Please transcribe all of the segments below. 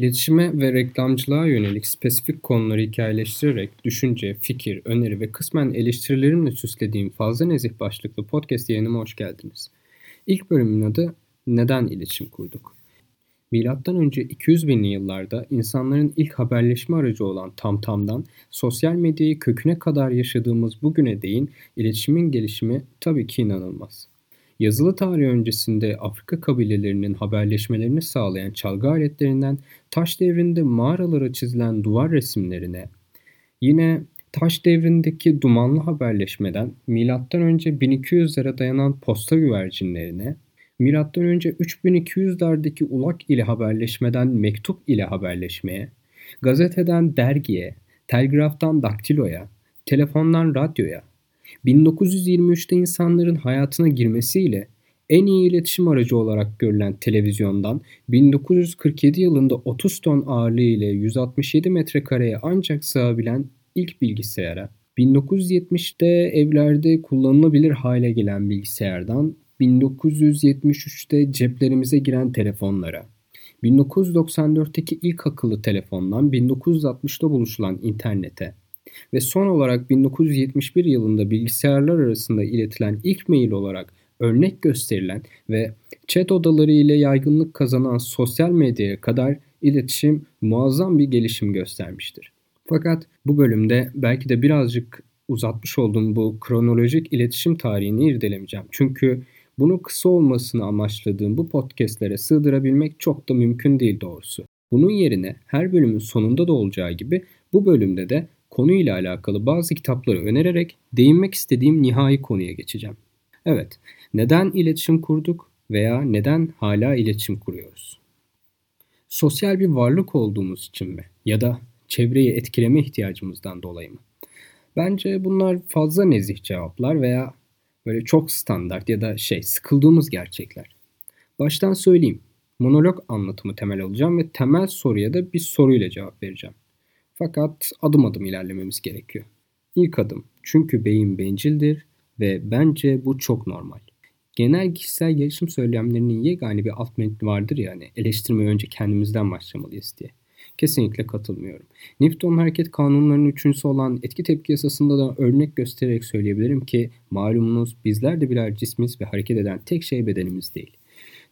İletişime ve reklamcılığa yönelik spesifik konuları hikayeleştirerek düşünce, fikir, öneri ve kısmen eleştirilerimle süslediğim Fazla Nezih başlıklı podcast yayınıma hoş geldiniz. İlk bölümün adı Neden İletişim Kurduk? Milattan önce 200 binli yıllarda insanların ilk haberleşme aracı olan tamtamdan sosyal medyayı köküne kadar yaşadığımız bugüne değin iletişimin gelişimi tabii ki inanılmaz. Yazılı tarih öncesinde Afrika kabilelerinin haberleşmelerini sağlayan çalgı aletlerinden taş devrinde mağaralara çizilen duvar resimlerine, yine taş devrindeki dumanlı haberleşmeden önce 1200'lere dayanan posta güvercinlerine, önce 3200'lerdeki ulak ile haberleşmeden mektup ile haberleşmeye, gazeteden dergiye, telgraftan daktiloya, telefondan radyoya, 1923'te insanların hayatına girmesiyle en iyi iletişim aracı olarak görülen televizyondan 1947 yılında 30 ton ağırlığı ile 167 metrekareye ancak sığabilen ilk bilgisayara, 1970'te evlerde kullanılabilir hale gelen bilgisayardan 1973'te ceplerimize giren telefonlara, 1994'teki ilk akıllı telefondan 1960'da buluşulan internete, ve son olarak 1971 yılında bilgisayarlar arasında iletilen ilk mail olarak örnek gösterilen ve chat odaları ile yaygınlık kazanan sosyal medyaya kadar iletişim muazzam bir gelişim göstermiştir. Fakat bu bölümde belki de birazcık uzatmış olduğum bu kronolojik iletişim tarihini irdelemeyeceğim. Çünkü bunu kısa olmasını amaçladığım bu podcastlere sığdırabilmek çok da mümkün değil doğrusu. Bunun yerine her bölümün sonunda da olacağı gibi bu bölümde de konuyla alakalı bazı kitapları önererek değinmek istediğim nihai konuya geçeceğim. Evet, neden iletişim kurduk veya neden hala iletişim kuruyoruz? Sosyal bir varlık olduğumuz için mi ya da çevreyi etkileme ihtiyacımızdan dolayı mı? Bence bunlar fazla nezih cevaplar veya böyle çok standart ya da şey sıkıldığımız gerçekler. Baştan söyleyeyim. Monolog anlatımı temel alacağım ve temel soruya da bir soruyla cevap vereceğim. Fakat adım adım ilerlememiz gerekiyor. İlk adım çünkü beyin bencildir ve bence bu çok normal. Genel kişisel gelişim söylemlerinin yegane bir alt metni vardır yani eleştirmeye önce kendimizden başlamalıyız diye. Kesinlikle katılmıyorum. Newton hareket kanunlarının üçüncüsü olan etki tepki yasasında da örnek göstererek söyleyebilirim ki malumunuz bizler de birer cismiz ve hareket eden tek şey bedenimiz değil.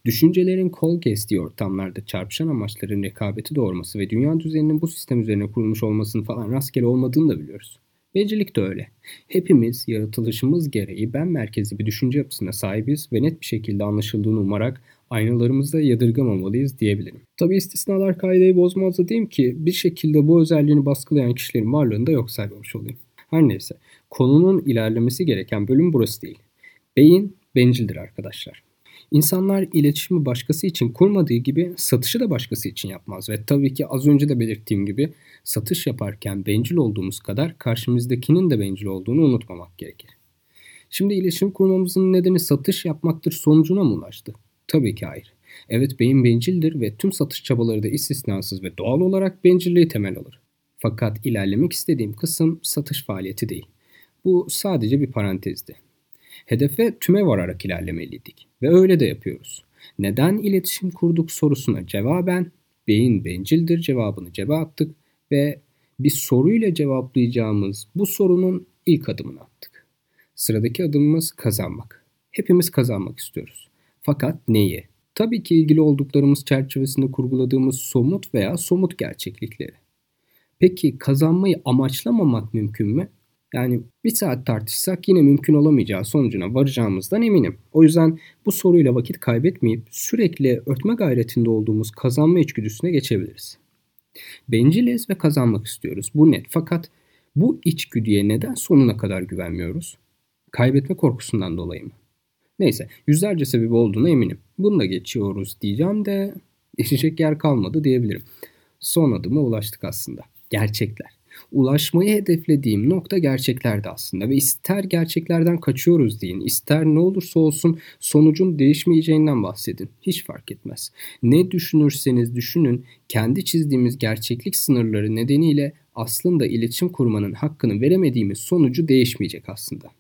Düşüncelerin kol kestiği ortamlarda çarpışan amaçların rekabeti doğurması ve dünya düzeninin bu sistem üzerine kurulmuş olmasının falan rastgele olmadığını da biliyoruz. Bencillik de öyle. Hepimiz yaratılışımız gereği ben merkezli bir düşünce yapısına sahibiz ve net bir şekilde anlaşıldığını umarak aynalarımızda yadırgamamalıyız diyebilirim. Tabi istisnalar kaideyi bozmaz da diyeyim ki bir şekilde bu özelliğini baskılayan kişilerin varlığını da yok saymamış olayım. Her neyse konunun ilerlemesi gereken bölüm burası değil. Beyin bencildir arkadaşlar. İnsanlar iletişimi başkası için kurmadığı gibi satışı da başkası için yapmaz ve tabii ki az önce de belirttiğim gibi satış yaparken bencil olduğumuz kadar karşımızdakinin de bencil olduğunu unutmamak gerekir. Şimdi iletişim kurmamızın nedeni satış yapmaktır sonucuna mı ulaştı? Tabii ki hayır. Evet beyin bencildir ve tüm satış çabaları da istisnasız ve doğal olarak bencilliği temel alır. Fakat ilerlemek istediğim kısım satış faaliyeti değil. Bu sadece bir parantezdi. Hedefe tüme vararak ilerlemeliydik ve öyle de yapıyoruz. Neden iletişim kurduk sorusuna cevaben beyin bencildir cevabını cebe attık ve bir soruyla cevaplayacağımız bu sorunun ilk adımını attık. Sıradaki adımımız kazanmak. Hepimiz kazanmak istiyoruz. Fakat neyi? Tabii ki ilgili olduklarımız çerçevesinde kurguladığımız somut veya somut gerçeklikleri. Peki kazanmayı amaçlamamak mümkün mü? Yani bir saat tartışsak yine mümkün olamayacağı sonucuna varacağımızdan eminim. O yüzden bu soruyla vakit kaybetmeyip sürekli örtme gayretinde olduğumuz kazanma içgüdüsüne geçebiliriz. Benciliz ve kazanmak istiyoruz. Bu net. Fakat bu içgüdüye neden sonuna kadar güvenmiyoruz? Kaybetme korkusundan dolayı mı? Neyse yüzlerce sebebi olduğuna eminim. Bunu da geçiyoruz diyeceğim de geçecek yer kalmadı diyebilirim. Son adıma ulaştık aslında. Gerçekler. Ulaşmayı hedeflediğim nokta gerçeklerdi aslında ve ister gerçeklerden kaçıyoruz deyin, ister ne olursa olsun sonucun değişmeyeceğinden bahsedin. Hiç fark etmez. Ne düşünürseniz düşünün, kendi çizdiğimiz gerçeklik sınırları nedeniyle aslında iletişim kurmanın hakkını veremediğimiz sonucu değişmeyecek aslında.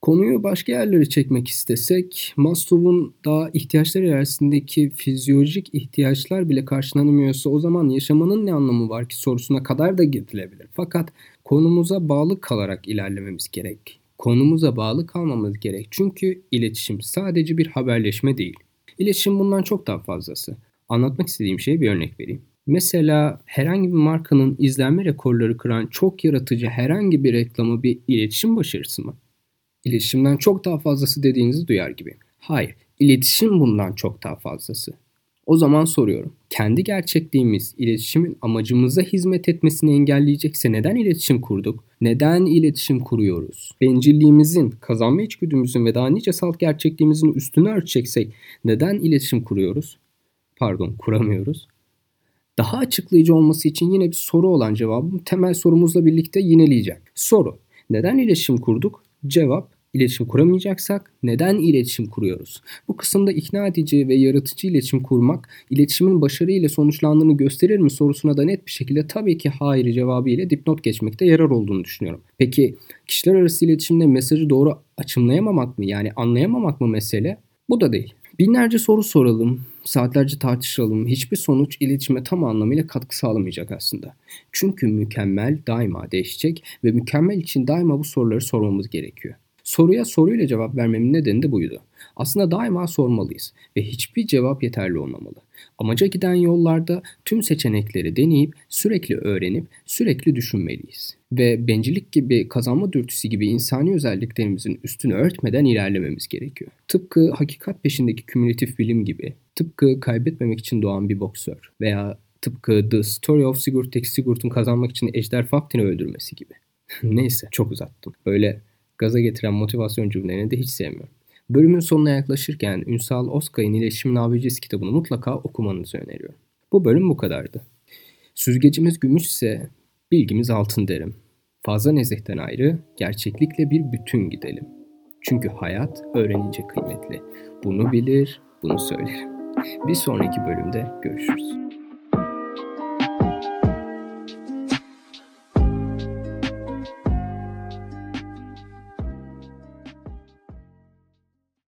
Konuyu başka yerlere çekmek istesek, Maslow'un daha ihtiyaçlar arasındaki fizyolojik ihtiyaçlar bile karşılanamıyorsa o zaman yaşamanın ne anlamı var ki sorusuna kadar da gidilebilir. Fakat konumuza bağlı kalarak ilerlememiz gerek. Konumuza bağlı kalmamız gerek. Çünkü iletişim sadece bir haberleşme değil. İletişim bundan çok daha fazlası. Anlatmak istediğim şeye bir örnek vereyim. Mesela herhangi bir markanın izlenme rekorları kıran çok yaratıcı herhangi bir reklamı bir iletişim başarısı mı? İletişimden çok daha fazlası dediğinizi duyar gibi. Hayır, iletişim bundan çok daha fazlası. O zaman soruyorum. Kendi gerçekliğimiz iletişimin amacımıza hizmet etmesini engelleyecekse neden iletişim kurduk? Neden iletişim kuruyoruz? Bencilliğimizin, kazanma içgüdümüzün ve daha nice salt gerçekliğimizin üstünü ölçeceksek neden iletişim kuruyoruz? Pardon, kuramıyoruz. Daha açıklayıcı olması için yine bir soru olan cevabı temel sorumuzla birlikte yineleyeceğim. Soru. Neden iletişim kurduk? Cevap iletişim kuramayacaksak neden iletişim kuruyoruz? Bu kısımda ikna edici ve yaratıcı iletişim kurmak iletişimin başarı ile sonuçlandığını gösterir mi sorusuna da net bir şekilde tabii ki hayır cevabı ile dipnot geçmekte yarar olduğunu düşünüyorum. Peki kişiler arası iletişimde mesajı doğru açımlayamamak mı yani anlayamamak mı mesele? Bu da değil. Binlerce soru soralım, saatlerce tartışalım. Hiçbir sonuç iletişime tam anlamıyla katkı sağlamayacak aslında. Çünkü mükemmel daima değişecek ve mükemmel için daima bu soruları sormamız gerekiyor. Soruya soruyla cevap vermemin nedeni de buydu. Aslında daima sormalıyız ve hiçbir cevap yeterli olmamalı. Amaca giden yollarda tüm seçenekleri deneyip sürekli öğrenip sürekli düşünmeliyiz. Ve bencillik gibi kazanma dürtüsü gibi insani özelliklerimizin üstünü örtmeden ilerlememiz gerekiyor. Tıpkı hakikat peşindeki kümülatif bilim gibi, tıpkı kaybetmemek için doğan bir boksör veya tıpkı The Story of Sigurd Sigurd'un kazanmak için Ejder Faftin'i öldürmesi gibi. Neyse çok uzattım. Böyle gaza getiren motivasyon cümlelerini de hiç sevmiyorum. Bölümün sonuna yaklaşırken Ünsal Oskay'ın İletişimin Abicesi kitabını mutlaka okumanızı öneriyorum. Bu bölüm bu kadardı. Süzgecimiz gümüşse bilgimiz altın derim. Fazla nezihten ayrı, gerçeklikle bir bütün gidelim. Çünkü hayat öğrenince kıymetli. Bunu bilir, bunu söylerim. Bir sonraki bölümde görüşürüz.